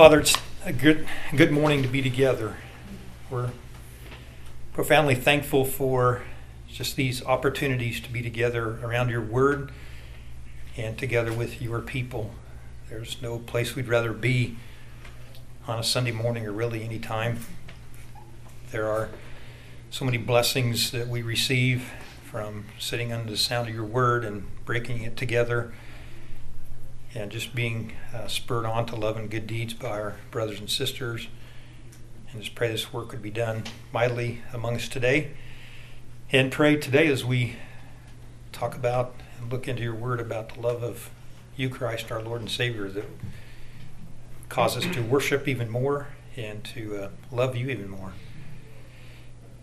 Father, it's a good, good morning to be together. We're profoundly thankful for just these opportunities to be together around your word and together with your people. There's no place we'd rather be on a Sunday morning or really any time. There are so many blessings that we receive from sitting under the sound of your word and breaking it together and just being uh, spurred on to love and good deeds by our brothers and sisters. And just pray this work would be done mightily among us today. And pray today as we talk about and look into your word about the love of you, Christ, our Lord and Savior, that cause us to worship even more and to uh, love you even more.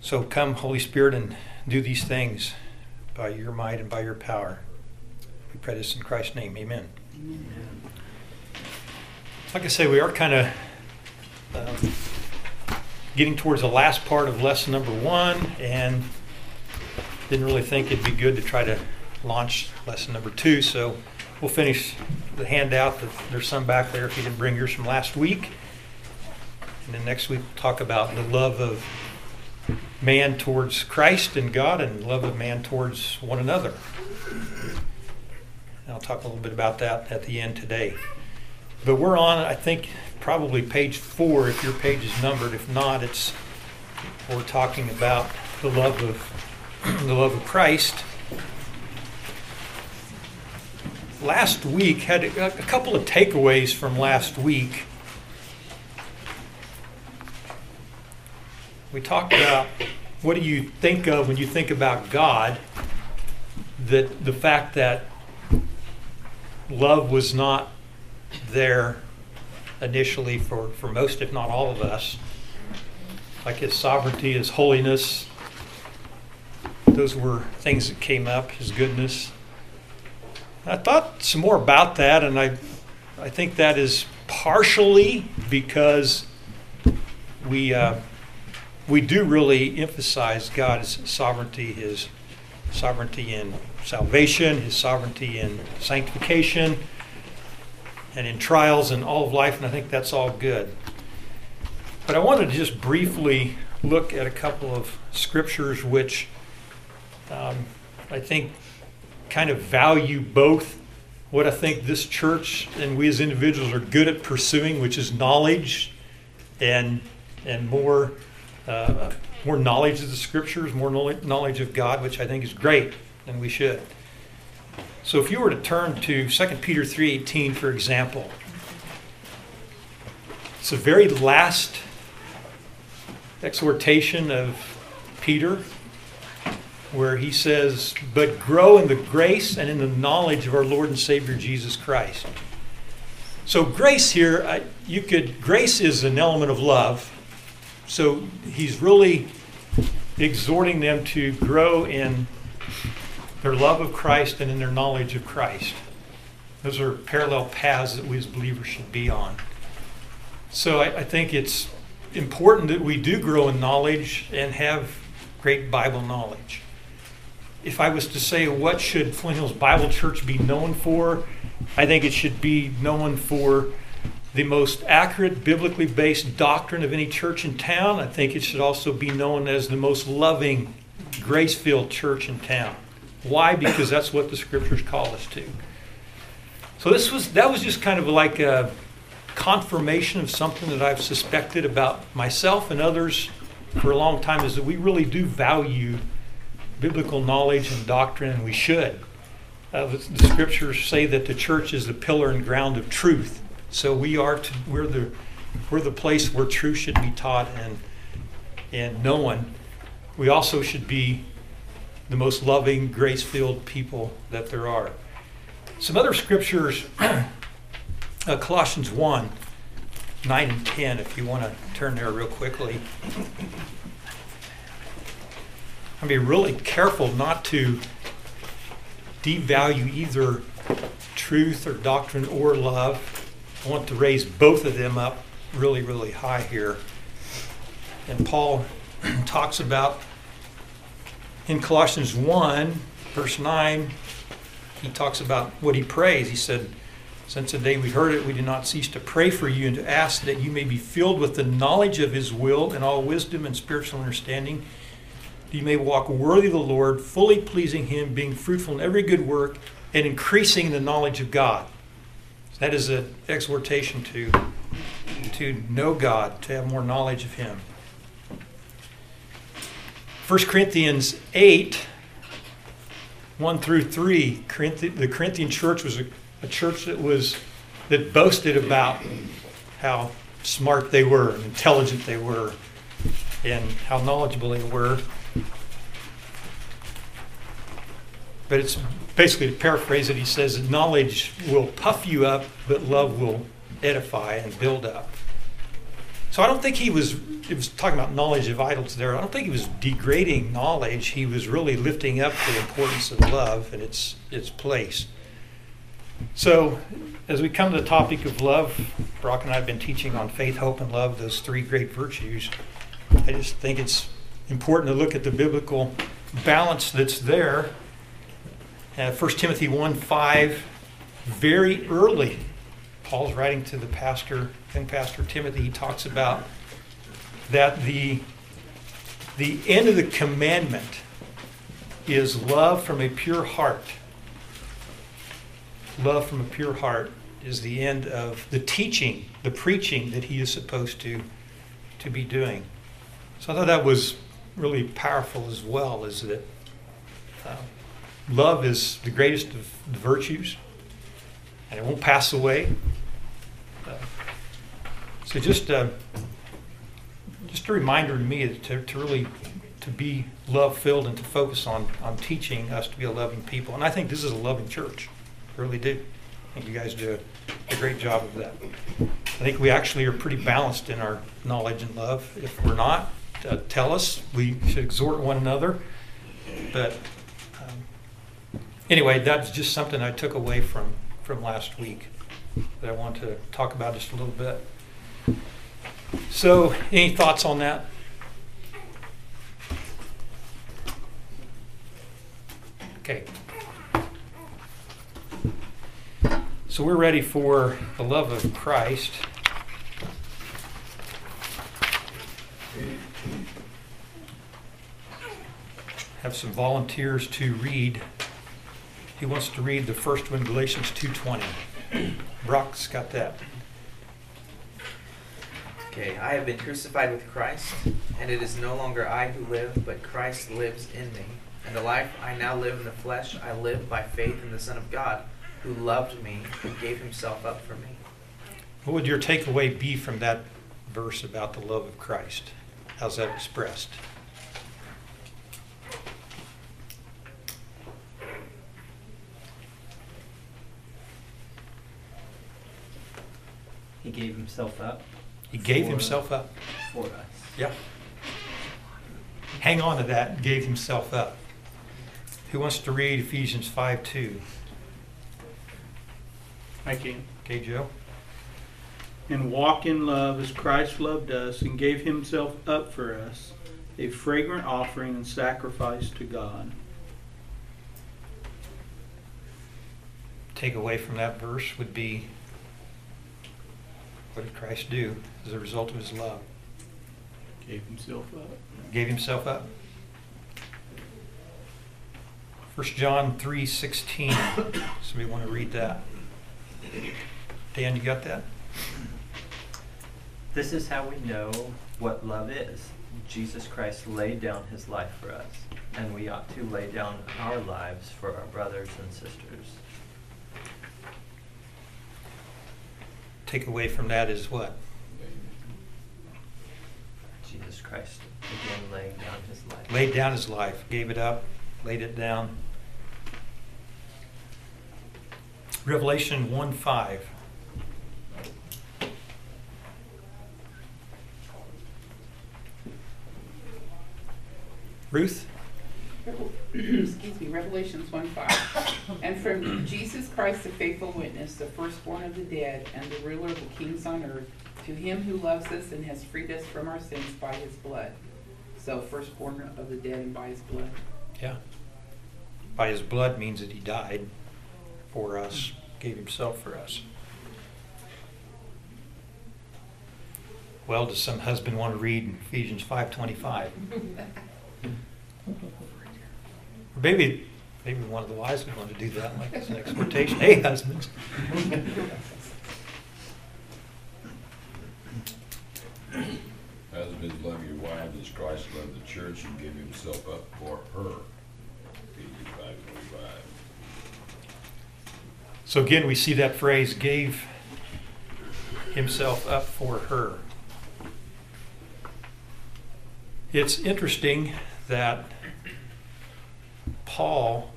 So come, Holy Spirit, and do these things by your might and by your power. We pray this in Christ's name. Amen. Like I say, we are kind of um, getting towards the last part of lesson number one, and didn't really think it'd be good to try to launch lesson number two. So we'll finish the handout. There's some back there if you didn't bring yours from last week. And then next week, we'll talk about the love of man towards Christ and God and love of man towards one another. And I'll talk a little bit about that at the end today. But we're on, I think, probably page four if your page is numbered. If not, it's we're talking about the love of the love of Christ. Last week had a, a couple of takeaways from last week. We talked about what do you think of when you think about God? That the fact that love was not there initially for, for most, if not all of us. Like his sovereignty, his holiness, those were things that came up, his goodness. I thought some more about that, and I, I think that is partially because we, uh, we do really emphasize God's sovereignty, his sovereignty in salvation, his sovereignty in sanctification, and in trials and all of life, and I think that's all good. But I wanted to just briefly look at a couple of scriptures which um, I think kind of value both what I think this church and we as individuals are good at pursuing, which is knowledge and and more uh, more knowledge of the scriptures, more knowledge of God, which I think is great, and we should. So if you were to turn to 2 Peter 3:18 for example, it's the very last exhortation of Peter where he says, "But grow in the grace and in the knowledge of our Lord and Savior Jesus Christ." So grace here, I, you could grace is an element of love. So he's really exhorting them to grow in their love of Christ and in their knowledge of Christ. Those are parallel paths that we as believers should be on. So I, I think it's important that we do grow in knowledge and have great Bible knowledge. If I was to say what should Flint Hills Bible Church be known for, I think it should be known for the most accurate, biblically based doctrine of any church in town. I think it should also be known as the most loving, grace filled church in town. Why? Because that's what the scriptures call us to. So this was that was just kind of like a confirmation of something that I've suspected about myself and others for a long time is that we really do value biblical knowledge and doctrine, and we should. Uh, the, the scriptures say that the church is the pillar and ground of truth. So we are to, we're the we're the place where truth should be taught and and known. We also should be the most loving, grace-filled people that there are. Some other scriptures, uh, Colossians 1, 9 and 10, if you want to turn there real quickly. I'll be really careful not to devalue either truth or doctrine or love. I want to raise both of them up really, really high here. And Paul talks about in Colossians 1, verse 9, he talks about what he prays. He said, Since the day we heard it, we do not cease to pray for you and to ask that you may be filled with the knowledge of his will and all wisdom and spiritual understanding. You may walk worthy of the Lord, fully pleasing him, being fruitful in every good work, and increasing the knowledge of God. That is an exhortation to, to know God, to have more knowledge of him. 1 Corinthians 8, 1 through 3, the Corinthian church was a, a church that was that boasted about how smart they were and intelligent they were and how knowledgeable they were. But it's basically to paraphrase it, he says, knowledge will puff you up, but love will edify and build up. So I don't think he was, he was talking about knowledge of idols there. I don't think he was degrading knowledge. He was really lifting up the importance of love and its, its place. So as we come to the topic of love, Brock and I have been teaching on faith, hope, and love, those three great virtues. I just think it's important to look at the biblical balance that's there. Uh, 1 Timothy 1 5, very early Paul's writing to the pastor, young pastor Timothy, he talks about that the, the end of the commandment is love from a pure heart. Love from a pure heart is the end of the teaching, the preaching that he is supposed to, to be doing. So I thought that was really powerful as well, is that uh, love is the greatest of the virtues, and it won't pass away. So just uh, just a reminder to me to, to really to be love filled and to focus on on teaching us to be a loving people. And I think this is a loving church. I really do. I think you guys do a, great job of that. I think we actually are pretty balanced in our knowledge and love. If we're not, uh, tell us. We should exhort one another. But anyway, that's just something I took away from from last week that I want to talk about just a little bit. So, any thoughts on that? Okay. So we're ready for the love of Christ. Have some volunteers to read. He wants to read the first one, Galatians 2:20. Brock's got that. Okay, I have been crucified with Christ, and it is no longer I who live, but Christ lives in me. And the life I now live in the flesh, I live by faith in the Son of God, who loved me and gave himself up for me. What would your takeaway be from that verse about the love of Christ? How's that expressed? He gave himself up he gave for- himself up. for us. Yeah. Hang on to that, gave himself up. Who wants to read Ephesians 5 2? I can. Okay, Joe? And walk in love as Christ loved us and gave himself up for us, a fragrant offering and sacrifice to God. Take away from that verse would be what did Christ do as a result of his love? Gave himself up. Gave himself up. 1 John 3 16. Somebody want to read that? Dan, you got that? This is how we know what love is. Jesus Christ laid down his life for us, and we ought to lay down our lives for our brothers and sisters. Take away from that is what? Jesus Christ again laying down his life. Laid down his life, gave it up, laid it down. Revelation 1 5. Ruth? excuse me, Revelations 1 5. And from Jesus Christ, the faithful witness, the firstborn of the dead, and the ruler of the kings on earth, to him who loves us and has freed us from our sins by his blood. So, firstborn of the dead and by his blood. Yeah. By his blood means that he died for us, gave himself for us. Well, does some husband want to read Ephesians 5:25? Maybe, maybe one of the wives would want to do that, like as an exhortation. Hey, husbands. Husbands, love your wives as Christ loved the church and gave himself up for her. Ephesians five twenty-five. So again, we see that phrase, gave himself up for her. It's interesting that Paul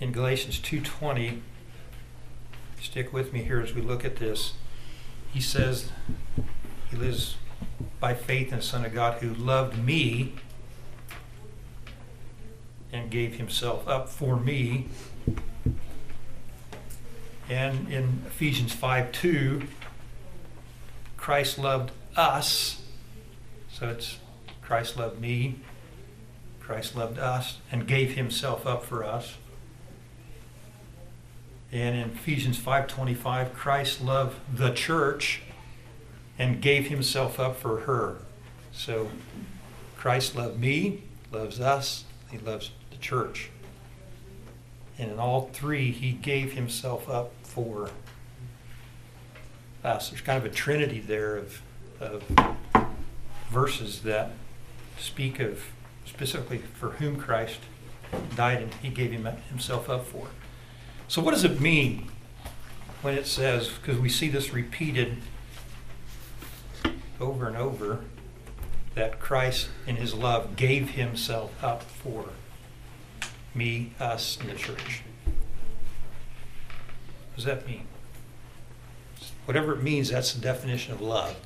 in Galatians 2:20 stick with me here as we look at this. He says he lives by faith in the Son of God who loved me and gave himself up for me. And in Ephesians 5 2, Christ loved us. So it's Christ loved me, Christ loved us, and gave himself up for us. And in Ephesians 5:25, Christ loved the church and gave himself up for her. So Christ loved me, loves us, he loves the church. And in all three, he gave himself up for us. There's kind of a trinity there of, of verses that speak of specifically for whom Christ died and he gave him, himself up for. So, what does it mean when it says, because we see this repeated over and over, that Christ in his love gave himself up for me, us, and the church? What does that mean? Whatever it means, that's the definition of love.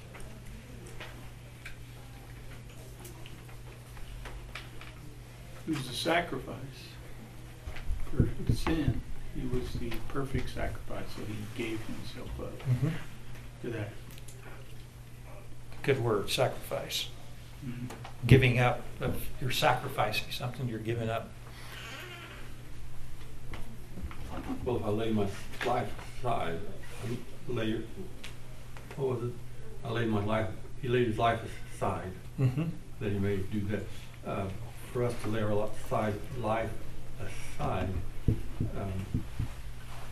He was the sacrifice for sin. He was the perfect sacrifice, so he gave himself up to that. Good word, sacrifice. Mhm. Giving up, of you're sacrificing something, you're giving up. Well, if I lay my life aside, I lay, what was it? I laid my life, he laid his life aside, Mm-hmm. that he may do that. Uh, For us to lay our side, life aside, um,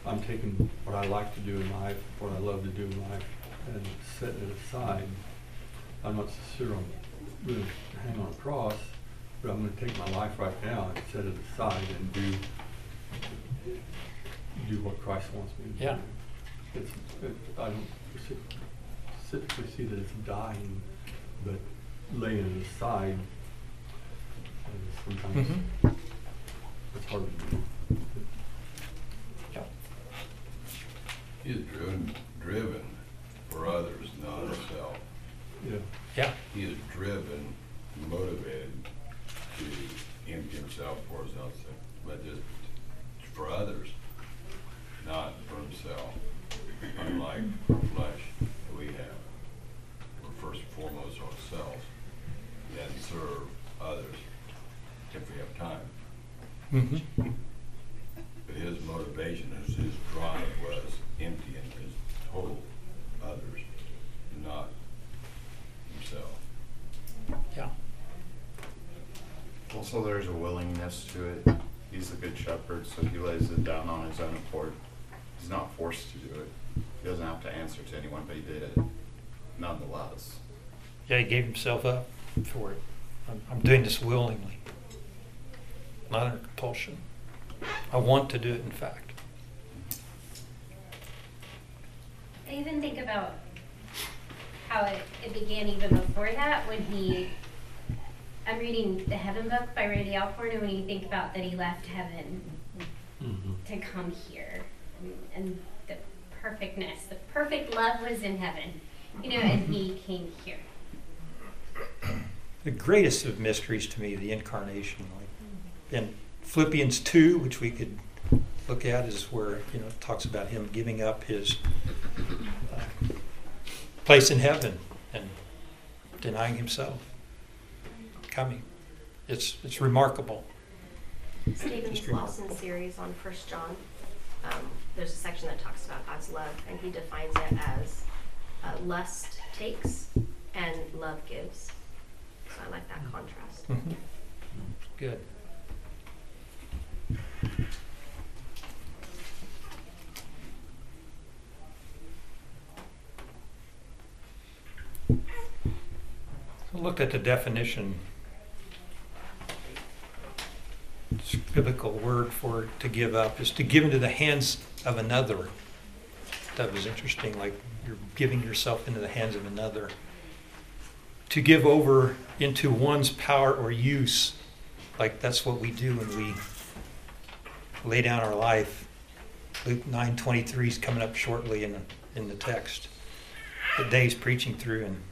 I'm taking what I like to do in life, what I love to do in life, and setting it aside. I'm not so sure I'm gonna hang on a cross, but I'm gonna take my life right now and set it aside and do do what Christ wants me to do. Yeah. It's, it, I don't specifically see that it's dying, but laying it aside, sometimes Mhm. it's hard to do. Yeah. He is driven, driven for others, not himself. Yeah, Yeah. He is driven, motivated to empty himself for his own sake, but just for others, not for himself. Unlike our flesh that we have, we're first and foremost ourselves, then serve others if we have time. Mm-hmm. But his motivation, his, his drive was emptying his total others, not himself. Yeah. Also, there's a willingness to it. He's a good shepherd, so he lays it down on his own accord. He's not forced to do it. He doesn't have to answer to anyone, but he did it nonetheless. Yeah, he gave himself up for it. I'm, I'm doing this willingly, not under compulsion. I want to do it, in fact. I even think about how it, it began even before that when he. I'm reading the Heaven book by Randy Alcorn, and when you think about that he left heaven Mhm. to come here, and, and the perfectness, the perfect love was in heaven, you know, and he came here. The greatest of mysteries to me, the incarnation. In Philippians 2, which we could look at, is where you know it talks about him giving up his uh, place in heaven and denying himself, coming. It's it's remarkable. Steven Lawson series on First John, um, there's a section that talks about God's love, and he defines it as uh, lust takes and love gives. So I like that contrast. Mhm. Good. So Look at the definition. It's biblical word for to give up is to give into the hands of another. That was interesting, like you're giving yourself into the hands of another. To give over into one's power or use, like that's what we do when we lay down our life. Luke 9:23 is coming up shortly in in the text. The day's preaching through and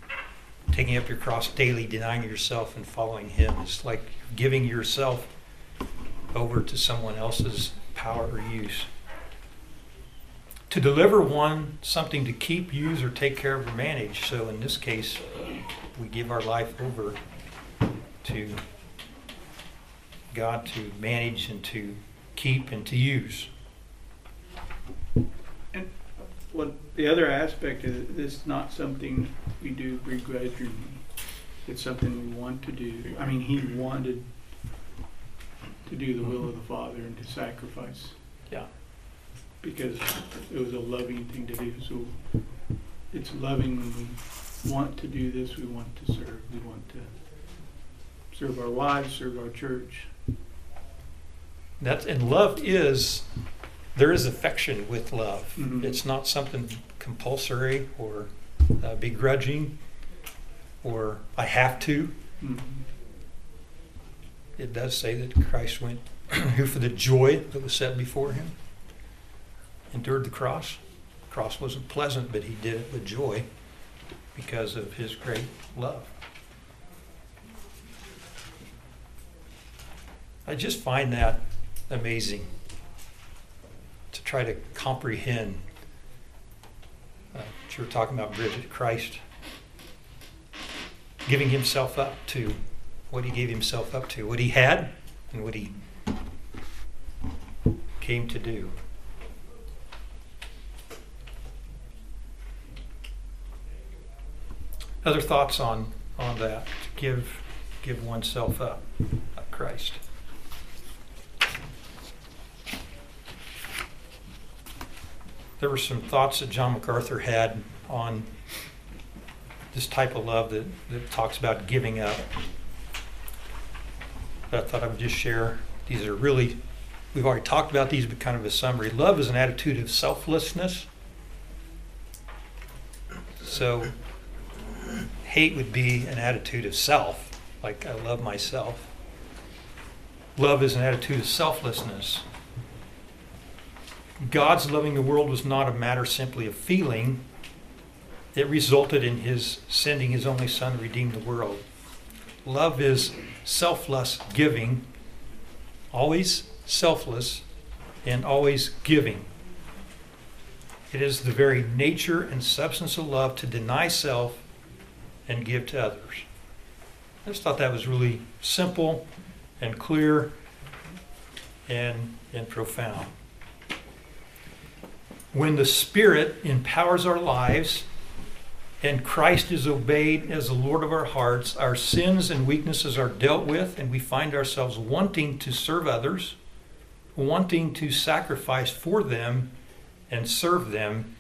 taking up your cross daily, denying yourself and following Him. It's like giving yourself over to someone else's power or use. To deliver one something to keep, use, or take care of or manage. So in this case, we give our life over to God to manage and to keep and to use. And what, the other aspect is, this is not something we do begrudgingly. It's something we want to do. I mean, he wanted to do the will of the Father and to sacrifice. Yeah. Because it was a loving thing to do. So it's loving when we want to do this, we want to serve, we want to serve our wives, serve our church. That's and love is there is affection with love. Mhm. It's not something compulsory or uh, begrudging or I have to. Mhm. It does say that Christ went who for the joy that was set before him endured the cross. The cross wasn't pleasant, but he did it with joy because of his great love. I just find that amazing to try to comprehend. Uh, you were talking about, Bridget, Christ giving himself up to what he gave himself up to, what he had, and what he came to do. Other thoughts on, on that? To give, give oneself up, Christ. There were some thoughts that John MacArthur had on this type of love that, that talks about giving up. But I thought I would just share. These are really, we've already talked about these, but kind of a summary. Love is an attitude of selflessness. So, hate would be an attitude of self, like I love myself. Love is an attitude of selflessness. God's loving the world was not a matter simply of feeling, it resulted in his sending his only son to redeem the world. Love is selfless giving, always selfless, and always giving. It is the very nature and substance of love to deny self and give to others. I just thought that was really simple and clear and, and profound. When the Spirit empowers our lives and Christ is obeyed as the Lord of our hearts, our sins and weaknesses are dealt with, and we find ourselves wanting to serve others, wanting to sacrifice for them and serve them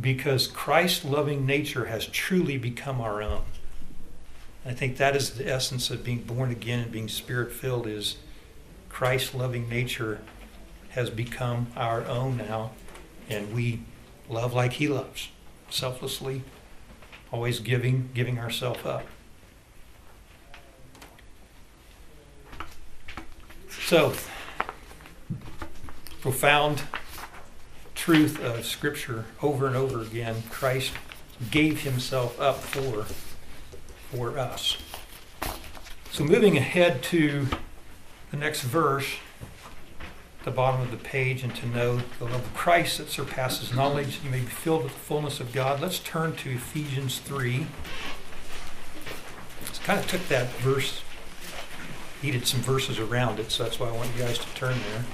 because Christ's loving nature has truly become our own. I think that is the essence of being born again and being spirit filled is Christ's loving nature has become our own now and we love like he loves, selflessly, always giving, giving ourselves up. So, profound truth of Scripture over and over again. Christ gave himself up for, for us. So, moving ahead to the next verse, the bottom of the page, and to know the love of Christ that surpasses knowledge, you may be filled with the fullness of God. Let's turn to Ephesians 3. Just kind of took that verse, needed some verses around it, so that's why I want you guys to turn there.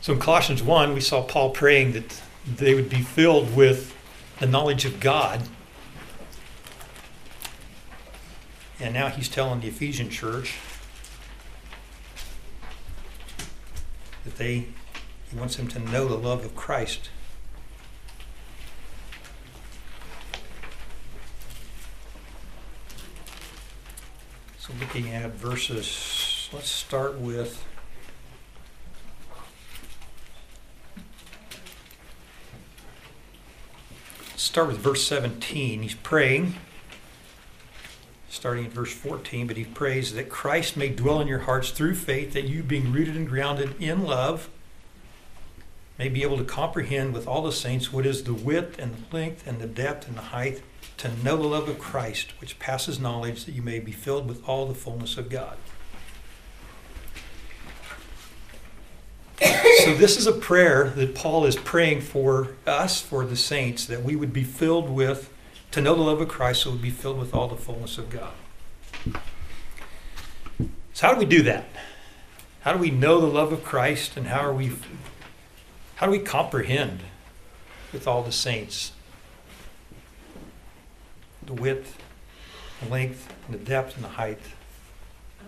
So in Colossians 1, we saw Paul praying that they would be filled with the knowledge of God. And now he's telling the Ephesian church that they he wants them to know the love of Christ. So looking at verses, let's start with start with verse 17. He's praying, starting at verse 14, but he prays that Christ may dwell in your hearts through faith, that you, being rooted and grounded in love, may be able to comprehend with all the saints what is the width and the length and the depth and the height, to know the love of Christ, which passes knowledge, that you may be filled with all the fullness of God. So, this is a prayer that Paul is praying for us, for the saints, that we would be filled with, to know the love of Christ, so we'd be filled with all the fullness of God. So, how do we do that? How do we know the love of Christ, and how are we, how do we comprehend with all the saints the width, the length, and the depth, and the height?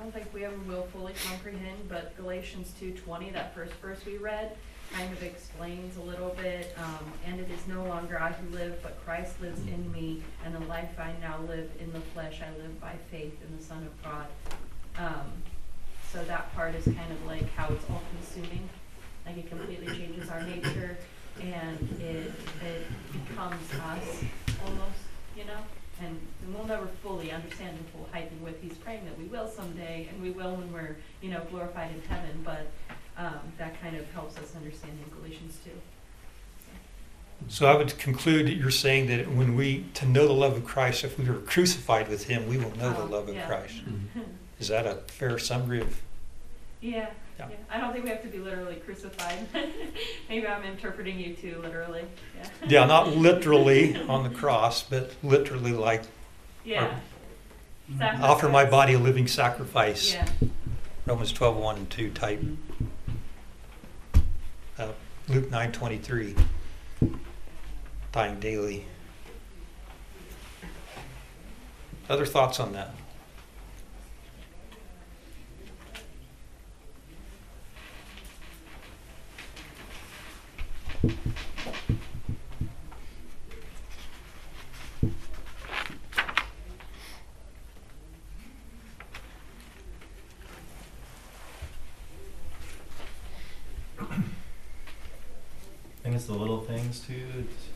I don't think we ever will fully comprehend, but Galatians two twenty, that first verse we read, kind of explains a little bit, um, and it is no longer I who live, but Christ lives in me, and the life I now live in the flesh, I live by faith in the Son of God. Um, so that part is kind of like how it's all consuming, like it completely changes our nature, and it, it becomes us almost, you know? And we'll never fully understand in full height and width. He's praying that we will someday, and we will when we're, you know, glorified in heaven. But um, that kind of helps us understand in Galatians 2. So I would conclude that you're saying that when we, to know the love of Christ, if we were crucified with him, we will know the Oh, love of yeah. Christ. Is that a fair summary of? yeah, Yeah. yeah. I don't think we have to be literally crucified. Maybe I'm interpreting you too literally. Yeah. Yeah, not literally on the cross, but literally like Yeah. offer my body a living sacrifice. Yeah. Romans 12, 1 and 2 type. Uh, Luke 9, 23. Dying daily. Other thoughts on that? I think it's too. It's,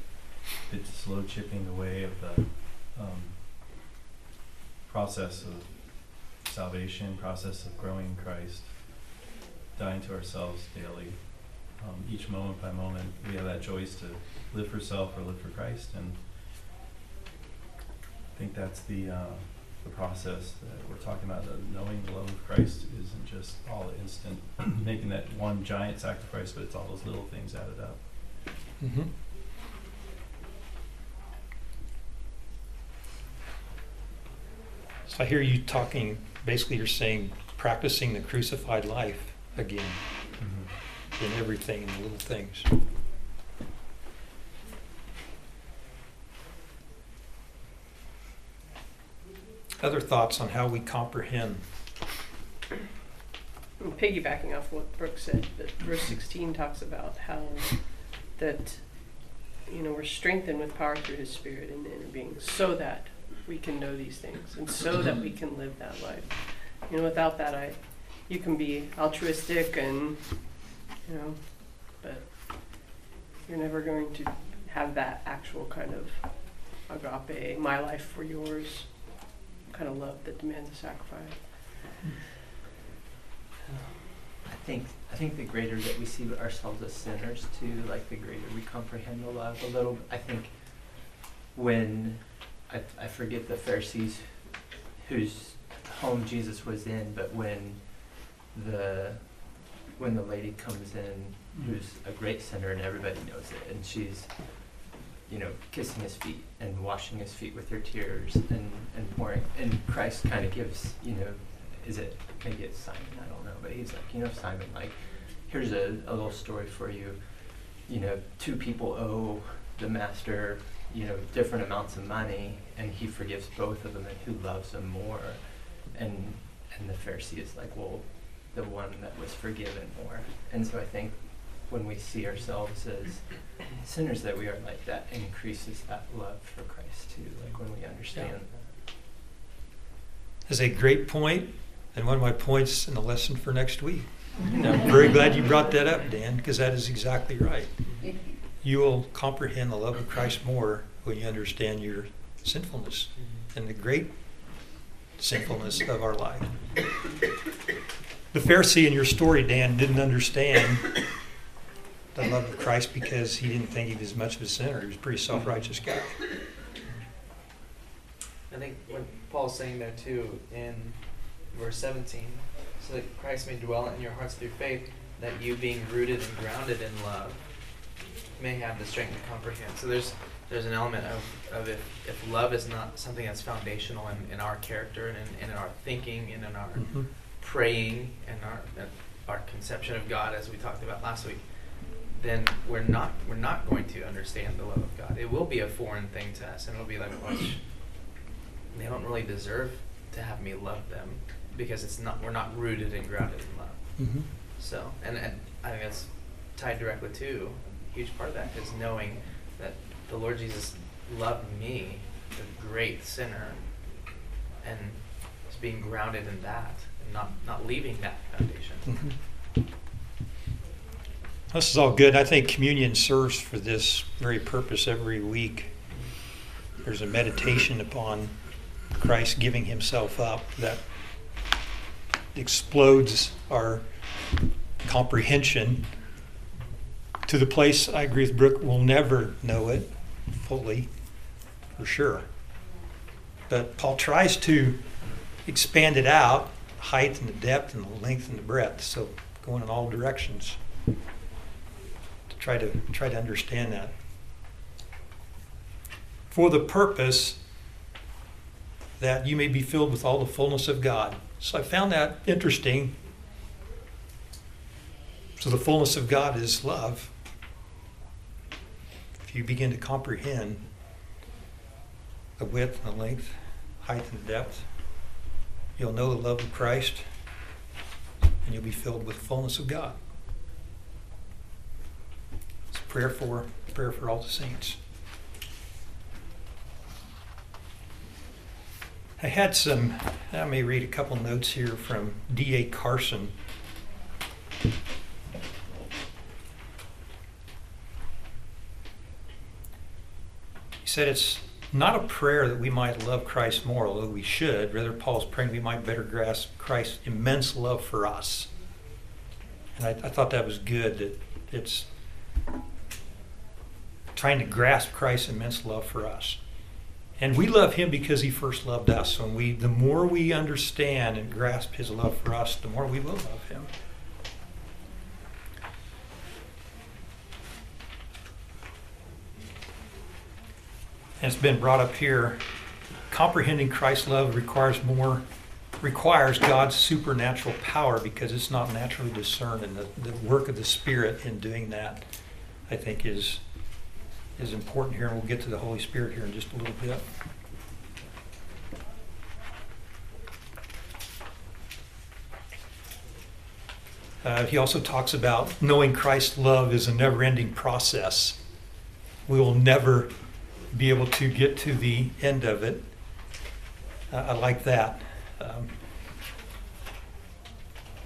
it's slow chipping away of the um, process of salvation, process of growing in Christ, dying to ourselves daily. Um, each moment by moment, we have that choice to live for self or live for Christ, and I think that's the uh, the process that we're talking about. The knowing the love of Christ isn't just all instant, making that one giant sacrifice, but it's all those little things added up. Mm-hmm. So I hear you talking, basically you're saying practicing the crucified life again in everything, in the little things. Other thoughts on how we comprehend? I'm piggybacking off what Brooke said, but verse 16 talks about how that you know we're strengthened with power through His Spirit in the inner being, so that we can know these things, and so that we can live that life. You know, without that, I you can be altruistic and you know, but you're never going to have that actual kind of agape, my life for yours kind of love that demands a sacrifice. I think I think the greater that we see ourselves as sinners too, like the greater we comprehend the love a little. I think when I, I forget the Pharisees whose home Jesus was in, but when the when the lady comes in who's a great sinner and everybody knows it and she's you know kissing his feet and washing his feet with her tears and and pouring and Christ kind of gives you know is it maybe it's Simon I don't but he's like you know Simon like here's a, a little story for you. You know, two people owe the master, you know, different amounts of money, and he forgives both of them, and who loves them more? And and the Pharisee is like, well, the one that was forgiven more. And so I think when we see ourselves as sinners that we are like that increases that love for Christ too, like when we understand that. Is a great point, and one of my points in the lesson for next week. And I'm very glad you brought that up, Dan, because that is exactly right. You will comprehend the love of Christ more when you understand your sinfulness and the great sinfulness of our life. The Pharisee in your story, Dan, didn't understand the love of Christ because he didn't think he was much of a sinner. He was a pretty self righteous guy. I think what Paul's saying there too in verse 17, so that Christ may dwell in your hearts through faith, that you being rooted and grounded in love may have the strength to comprehend. So there's there's an element of, of if, if love is not something that's foundational in, in our character and in, in our thinking and in our Mhm. praying and our our conception of God as we talked about last week, then we're not we're not going to understand the love of God. It will be a foreign thing to us, and it'll be like, well, they don't really deserve to have me love them because it's not we're not rooted and grounded in love. Mhm. So, and, and I think that's tied directly to a huge part of that is knowing that the Lord Jesus loved me, the great sinner, and just being grounded in that and not, not leaving that foundation. Mhm. This is all good. I think communion serves for this very purpose every week. There's a meditation upon Christ giving himself up that explodes our comprehension to the place I agree with Brooke, we'll never know it fully, for sure. But Paul tries to expand it out, height and the depth and the length and the breadth, so going in all directions to try to try to understand that. For the purpose that you may be filled with all the fullness of God. So I found that interesting. So the fullness of God is love. If you begin to comprehend the width and the length, height and depth, you'll know the love of Christ and you'll be filled with the fullness of God. It's a prayer for prayer for all the saints. I had some, I may read a couple notes here from D.A. Carson. He said it's not a prayer that we might love Christ more, although we should. Rather, Paul's praying we might better grasp Christ's immense love for us. And I, I thought that was good that it's trying to grasp Christ's immense love for us. And we love him because he first loved us. And we the more we understand and grasp his love for us, the more we will love him. And it's been brought up here. Comprehending Christ's love requires more requires God's supernatural power because it's not naturally discerned and the, the work of the Spirit in doing that I think is is important here, and we'll get to the Holy Spirit here in just a little bit. Uh, he also talks about knowing Christ's love is a never ending process. We will never be able to get to the end of it. Uh, I like that. Um,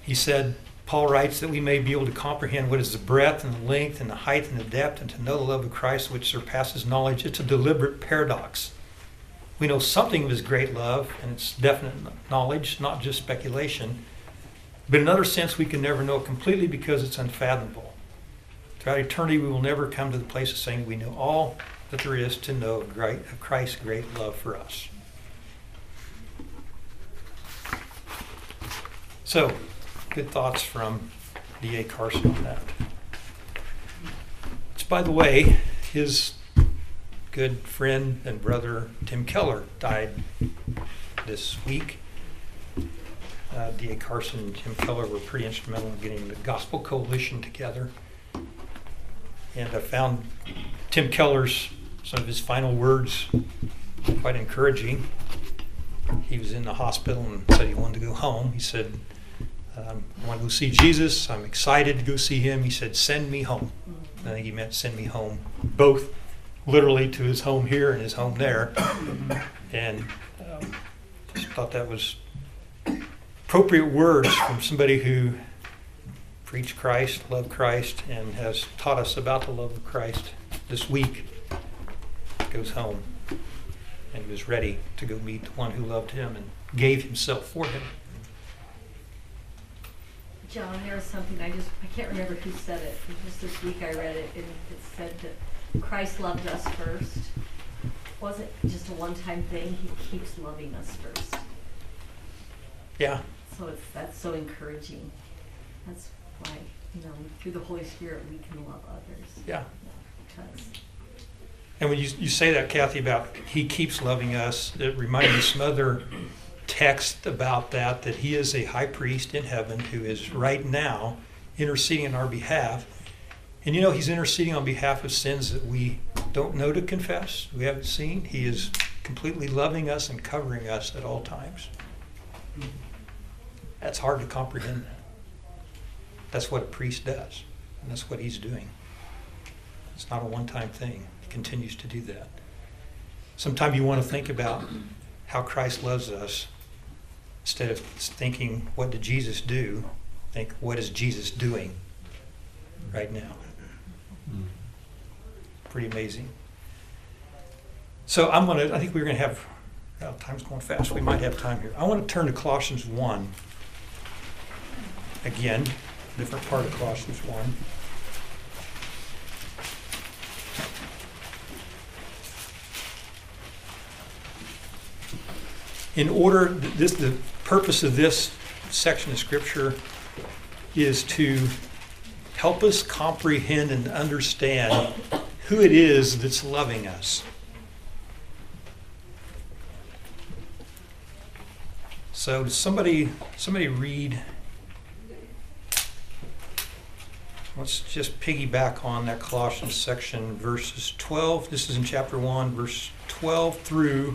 he said, Paul writes that we may be able to comprehend what is the breadth and the length and the height and the depth and to know the love of Christ which surpasses knowledge. It's a deliberate paradox. We know something of his great love and it's definite knowledge, not just speculation. But in another sense, we can never know completely because it's unfathomable. Throughout eternity, we will never come to the place of saying we know all that there is to know of Christ's great love for us. So, good thoughts from D.A. Carson on that. Which, by the way, his good friend and brother Tim Keller died this week. Uh, D.A. Carson and Tim Keller were pretty instrumental in getting the Gospel Coalition together. And I found Tim Keller's, some of his final words quite encouraging. He was in the hospital and said he wanted to go home. He said, um, I want to go see Jesus. I'm excited to go see him. He said, Send me home. I think he meant send me home, both literally to his home here and his home there. And um, just thought that was appropriate words from somebody who preached Christ, loved Christ, and has taught us about the love of Christ this week. Goes home and was ready to go meet the one who loved him and gave himself for him. John, there was something, I just, I can't remember who said it, it was just this week I read it, and it said that Christ loved us first. Wasn't just a one-time thing, he keeps loving us first. Yeah, So it's, that's so encouraging. That's why, you know, through the Holy Spirit, we can love others. yeah. Because And when you, you say that, Kathy, about he keeps loving us, it reminds me of some other text about that, that he is a high priest in heaven who is right now interceding on our behalf. And you know, he's interceding on behalf of sins that we don't know to confess, we haven't seen. He is completely loving us and covering us at all times. That's hard to comprehend. That's what a priest does, and that's what he's doing. It's not a one time thing, he continues to do that. Sometimes you want to think about how Christ loves us instead of thinking, what did Jesus do? Think, what is Jesus doing right now? Mm-hmm. Pretty amazing. So I'm going to, I think we're going to have, well, time's going fast. We might have time here. I want to turn to Colossians 1. Again, different part of Colossians 1. In order, this, the purpose of this section of Scripture is to help us comprehend and understand who it is that's loving us. So does somebody somebody read let's just piggyback on that Colossians section verses 12 this is in chapter 1 verse 12 through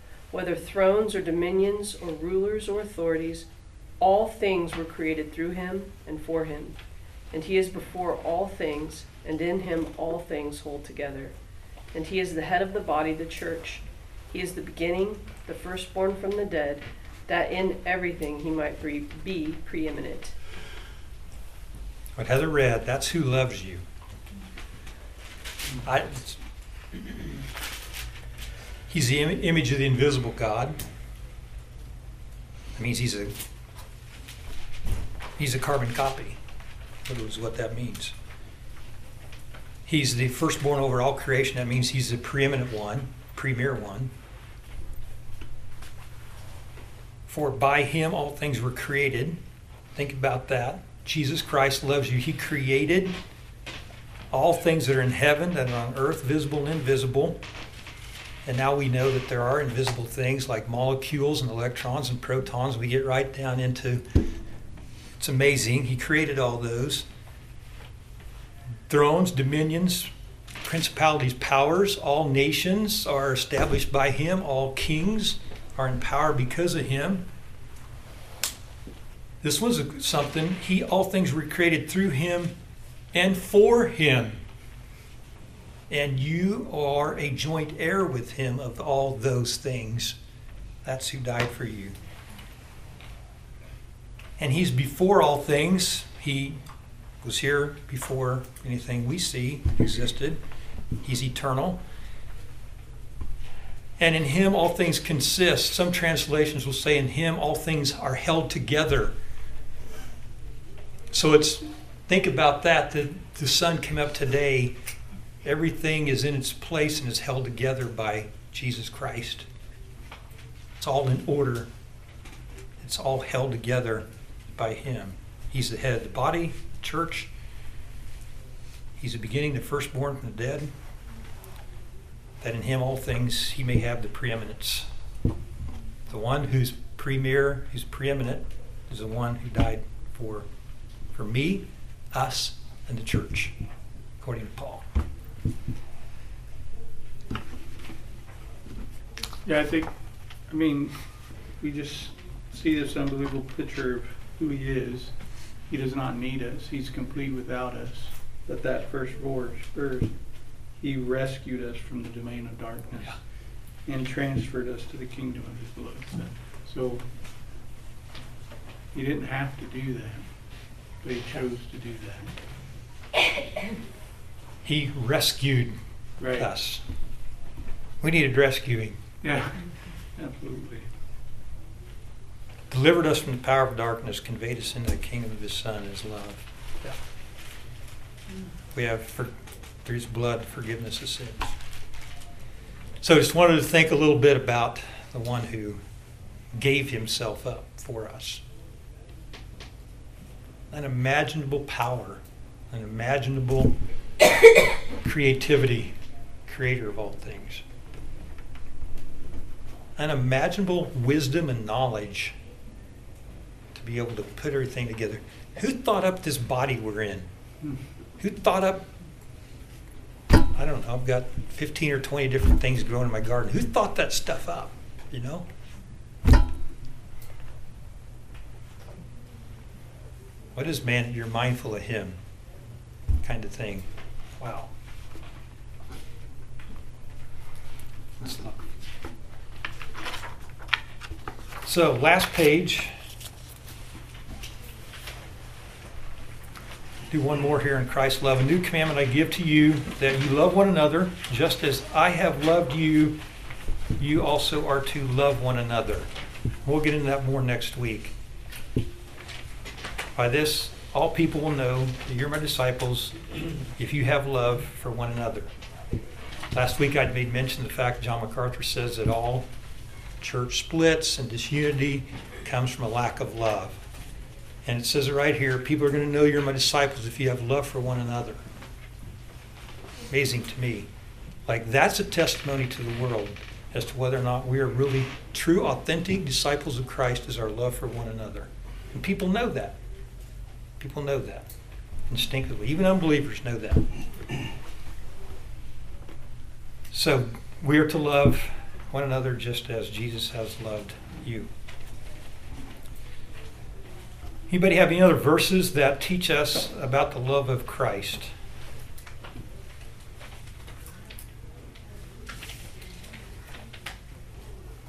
whether thrones or dominions or rulers or authorities. All things were created through him and for him. And he is before all things, and in him all things hold together. And he is the head of the body, the church. He is the beginning, the firstborn from the dead, that in everything he might be preeminent. What Heather read, that's who loves you. I, he's the Im- image of the invisible God. That means he's a he's a carbon copy. That is what that means. He's the firstborn over all creation. That means he's the preeminent one, premier one. For by him all things were created. Think about that. Jesus Christ loves you. He created all things that are in heaven, that are on earth, visible and invisible. And now we know that there are invisible things like molecules and electrons and protons. We get right down into it's amazing. He created all those. Thrones, dominions, principalities, powers, all nations are established by him. All kings are in power because of him. This was something, he, all things were created through him and for him. And you are a joint heir with him of all those things. That's who died for you. And he's before all things. He was here before anything we see existed. He's eternal. And in him all things consist. Some translations will say, in him all things are held together. So it's, think about that. The, the sun came up today. Everything is in its place and is held together by Jesus Christ. It's all in order. It's all held together by him. He's the head of the body, the church. He's the beginning, the firstborn from the dead. That in him all things he may have the preeminence. The one who's premier, who's preeminent, is the one who died for, for me, us, and the church, according to Paul. Yeah, I think, I mean, we just see this unbelievable picture of who he is. He does not need us. He's complete without us. But that first verse, first, he rescued us from the domain of darkness and transferred us to the kingdom of his blood. So he didn't have to do that, but he chose to do that. He rescued Right. us. We needed rescuing. Yeah, absolutely. Delivered us from the power of darkness, conveyed us into the kingdom of his Son, his love. Yeah. We have, for, through his blood, forgiveness of sins. So just wanted to think a little bit about the one who gave himself up for us. Unimaginable power, unimaginable creativity, creator of all things. Unimaginable wisdom and knowledge to be able to put everything together. Who thought up this body we're in? Who thought up, I don't know, I've got 15 or 20 different things growing in my garden. Who thought that stuff up? You know? What is man you're mindful of him? Kind of thing. Wow. So, last page. Do one more here in Christ's love. A new commandment I give to you that you love one another, just as I have loved you, you also are to love one another. We'll get into that more next week. By this, all people will know that you're my disciples if you have love for one another. Last week I made mention of the fact John MacArthur says that all church splits and disunity comes from a lack of love. And it says it right here people are going to know you're my disciples if you have love for one another. Amazing to me. Like, that's a testimony to the world as to whether or not we are really true, authentic disciples of Christ is our love for one another. And people know that. People know that instinctively. Even unbelievers know that. So, we are to love one another just as Jesus has loved you. Anybody have any other verses that teach us about the love of Christ?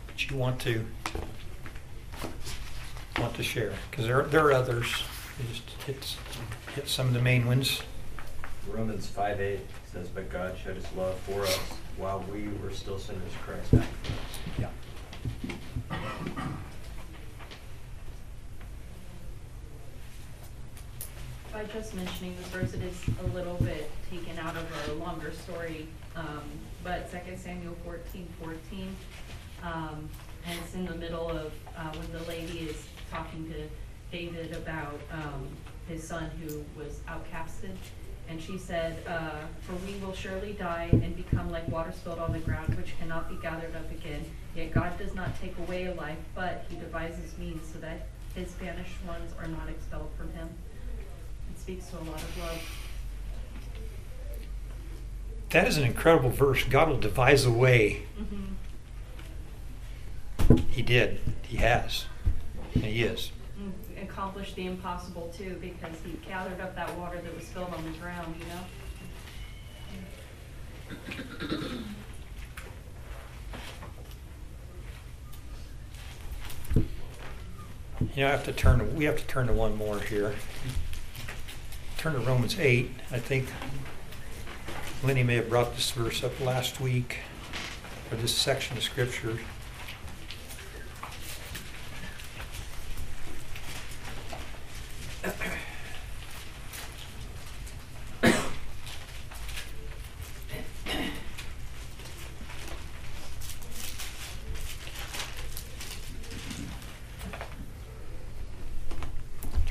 That you want to want to share? Because there, there are others. We just hit, hit some of the main ones. Romans 5 8 says, But God showed his love for us while we were still sinners, Christ died for us. Yeah. By just mentioning this verse, it is a little bit taken out of a longer story, um, but Second Samuel fourteen fourteen, um, and it's in the middle of, uh, when the lady is talking to David about, um, his son who was outcasted. And she said, uh, for we will surely die and become like water spilled on the ground, which cannot be gathered up again. Yet God does not take away a life, but he devises means so that his banished ones are not expelled from him. It speaks to a lot of love. That is an incredible verse. God will devise a way. He did. He has. And he is. Accomplished the impossible too, because he gathered up that water that was spilled on the ground, you know? You know, I have to turn. We have to turn to one more here. Turn to Romans eight. I think Lenny may have brought this verse up last week. or this section of Scripture.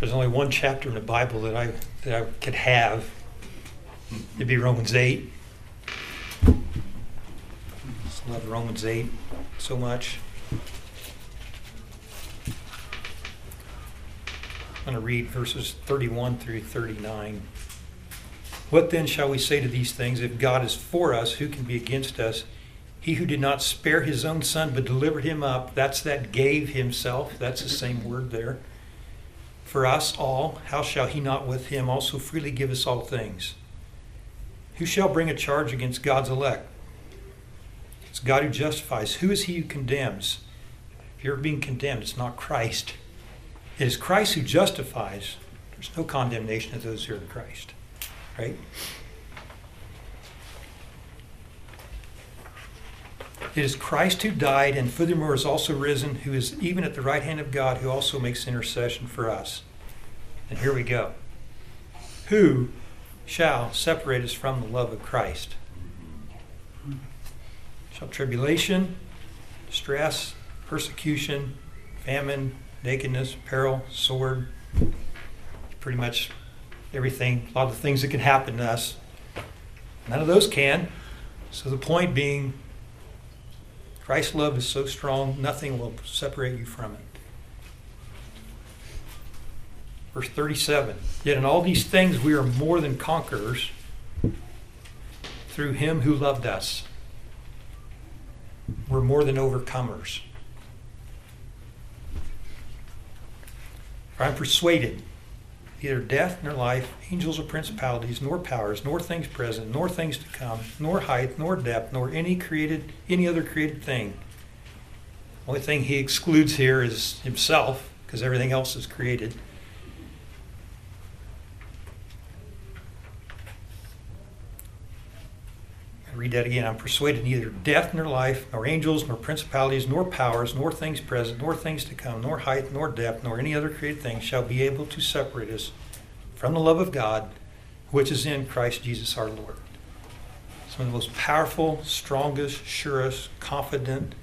There's only one chapter in the Bible that I that I could have. It'd be Romans eight. Just love Romans eight so much. I'm going to read verses 31 through 39. What then shall we say to these things? If God is for us, who can be against us? He who did not spare his own son, but delivered him up, that's that gave himself. That's the same word there for us all, how shall he not with him also freely give us all things? Who shall bring a charge against God's elect? It's God who justifies. Who is he who condemns? If you're being condemned, it's not Christ. It is Christ who justifies. There's no condemnation of those who are in Christ. Right? It is Christ who died and furthermore is also risen, who is even at the right hand of God, who also makes intercession for us. And here we go. Who shall separate us from the love of Christ? Shall tribulation, stress, persecution, famine, nakedness, peril, sword, pretty much everything, a lot of things that can happen to us. None of those can. So the point being, Christ's love is so strong, nothing will separate you from it. Verse 37 Yet in all these things we are more than conquerors through him who loved us. We're more than overcomers. I'm persuaded neither death nor life, angels or principalities, nor powers, nor things present, nor things to come, nor height, nor depth, nor any created any other created thing. Only thing he excludes here is himself, because everything else is created. Read that again. I'm persuaded neither death nor life, nor angels, nor principalities, nor powers, nor things present, nor things to come, nor height, nor depth, nor any other created thing shall be able to separate us from the love of God, which is in Christ Jesus our Lord. Some of the most powerful, strongest, surest, confident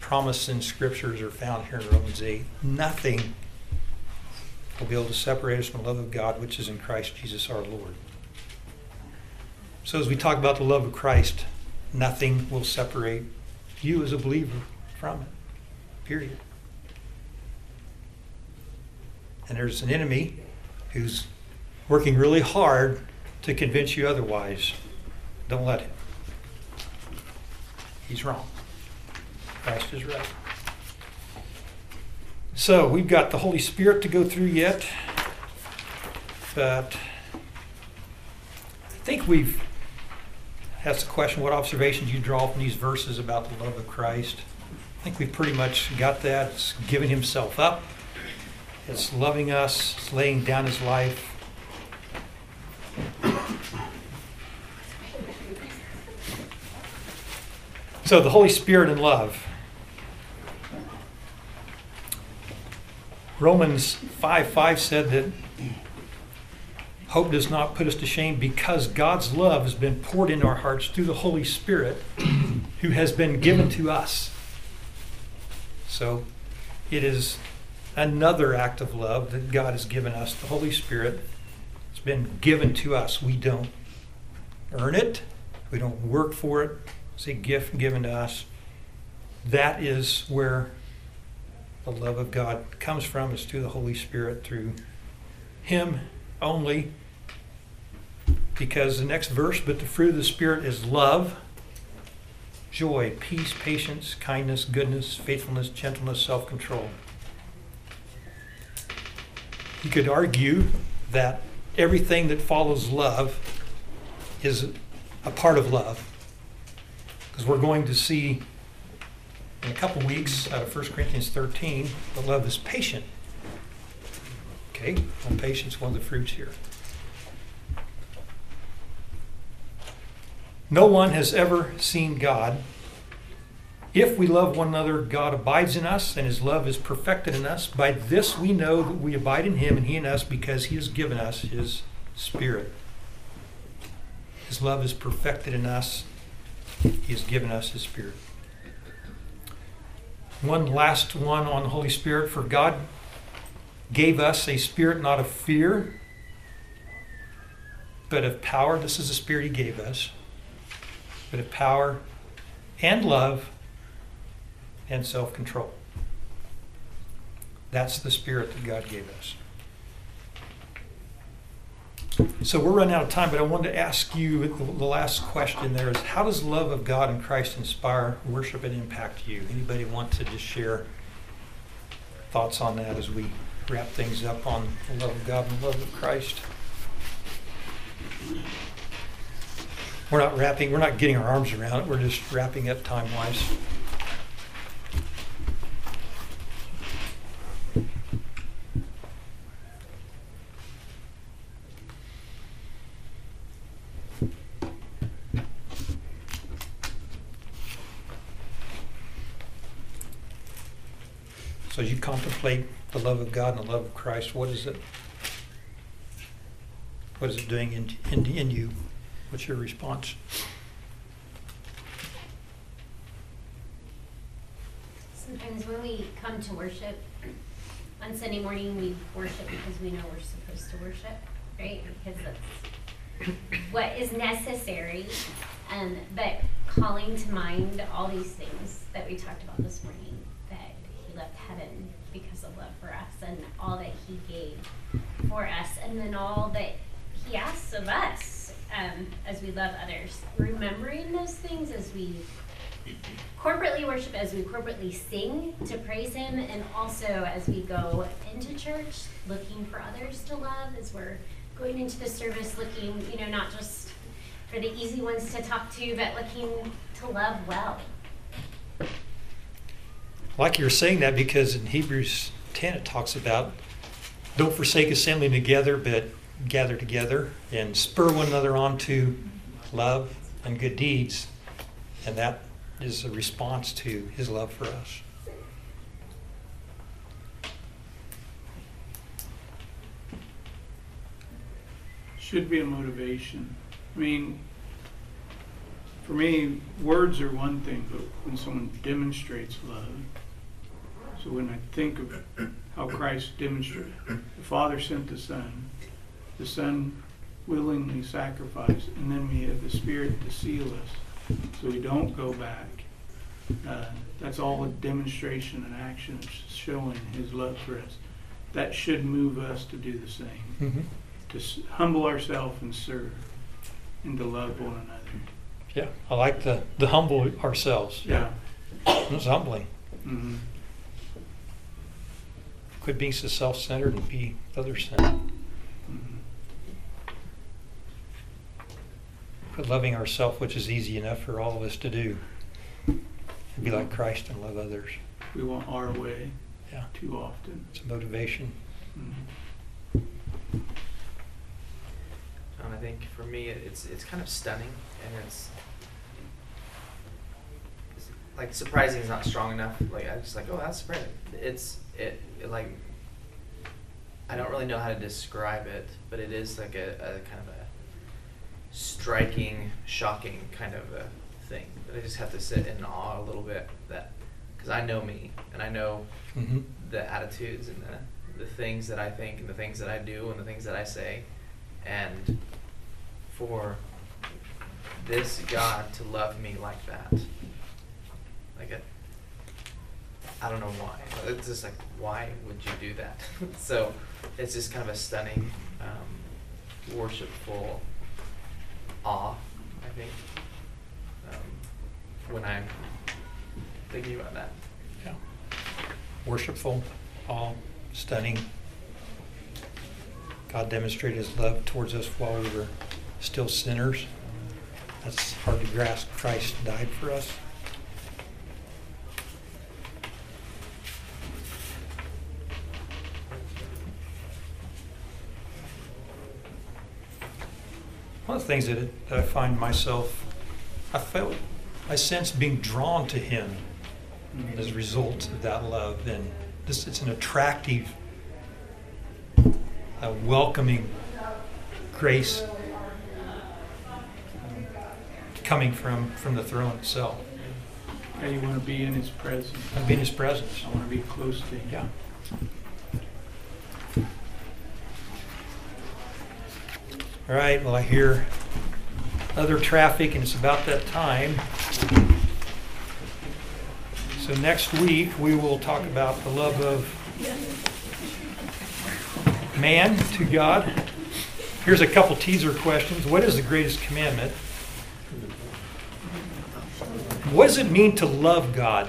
promises in scriptures are found here in Romans 8. Nothing will be able to separate us from the love of God, which is in Christ Jesus our Lord. So, as we talk about the love of Christ, nothing will separate you as a believer from it. Period. And there's an enemy who's working really hard to convince you otherwise. Don't let him. He's wrong. Christ is right. So, we've got the Holy Spirit to go through yet, but I think we've asked the question what observations do you draw from these verses about the love of Christ. I think we've pretty much got that. It's giving himself up, it's loving us, it's laying down his life. So, the Holy Spirit and love. Romans 5 5 said that hope does not put us to shame because God's love has been poured into our hearts through the Holy Spirit who has been given to us. So it is another act of love that God has given us. The Holy Spirit has been given to us. We don't earn it, we don't work for it. It's a gift given to us. That is where the love of God comes from, is through the Holy Spirit, through Him only. Because the next verse, but the fruit of the Spirit is love, joy, peace, patience, kindness, goodness, faithfulness, gentleness, self control. You could argue that everything that follows love is a part of love. Because we're going to see in a couple weeks out of 1 Corinthians 13 that love is patient. Okay, well, patience, one of the fruits here. No one has ever seen God. If we love one another, God abides in us, and his love is perfected in us. By this we know that we abide in him and he in us because he has given us his Spirit. His love is perfected in us. He has given us his Spirit. One last one on the Holy Spirit. For God gave us a spirit not of fear, but of power. This is the spirit he gave us, but of power and love and self control. That's the spirit that God gave us. So we're running out of time, but I wanted to ask you the last question there is how does love of God and Christ inspire worship and impact you? Anybody want to just share thoughts on that as we wrap things up on the love of God and the love of Christ? We're not wrapping, we're not getting our arms around it, we're just wrapping up time wise. So you contemplate the love of God and the love of Christ, what is it? What is it doing in, in, in you? What's your response? Sometimes when we come to worship, on Sunday morning, we worship because we know we're supposed to worship, right? Because that's what is necessary. Um, but calling to mind all these things that we talked about this morning that he left heaven because of love for us and all that he gave for us. And then all that he asks of us um, as we love others. Remembering those things as we corporately worship as we corporately sing to praise him and also as we go into church looking for others to love as we're going into the service looking you know not just for the easy ones to talk to but looking to love well like you're saying that because in Hebrews 10 it talks about don't forsake assembling together, but gather together and spur one another on to love and good deeds. And that is a response to his love for us. Should be a motivation. I mean, for me, words are one thing, but when someone demonstrates love, so when I think of how Christ demonstrated, the Father sent the Son, the Son willingly sacrificed, and then we have the Spirit to seal us so we don't go back. Uh, that's all a demonstration and action showing His love for us. That should move us to do the same, mm-hmm. to s- humble ourselves and serve, and to love one another. Yeah, I like the, the humble ourselves. Yeah. It's humbling. Mm-hmm. Quit being so self centered and be other centered. Quit loving ourselves, which is easy enough for all of us to do. And be like Christ and love others. We want our way yeah. too often. It's a motivation. Mm-hmm. And I think for me, it's it's kind of stunning, and it's, it's like surprising is not strong enough. Like I just like, oh, that's surprising. It's it, it, like I don't really know how to describe it, but it is like a, a kind of a striking, shocking kind of a thing. But I just have to sit in awe a little bit that because I know me and I know mm-hmm. the attitudes and the the things that I think and the things that I do and the things that I say, and for this God to love me like that, like a I don't know why. It's just like, why would you do that? so it's just kind of a stunning, um, worshipful awe, I think, um, when I'm thinking about that. Yeah. Worshipful, awe, stunning. God demonstrated his love towards us while we were still sinners. That's hard to grasp. Christ died for us. One of the things that, I find myself, I felt, I sense being drawn to Him mm-hmm. as a result of that love. And this, it's an attractive, a welcoming grace coming from, from the throne itself. Yeah, you want to be in His presence. Be in His presence. I want to be close to Him. Yeah. All right, well, I hear other traffic and it's about that time. So next week, we will talk about the love of man to God. Here's a couple teaser questions. What is the greatest commandment? What does it mean to love God?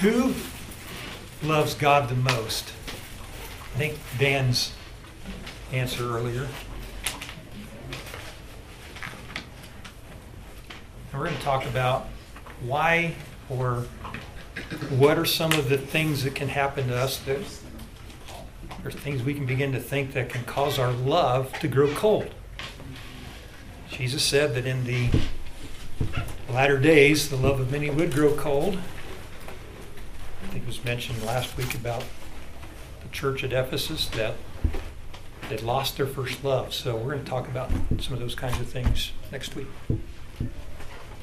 Who loves God the most? I think Dan's answer earlier. And we're going to talk about why or what are some of the things that can happen to us that are things we can begin to think that can cause our love to grow cold. Jesus said that in the latter days, the love of many would grow cold. I think it was mentioned last week about the church at Ephesus that they'd lost their first love. So we're going to talk about some of those kinds of things next week.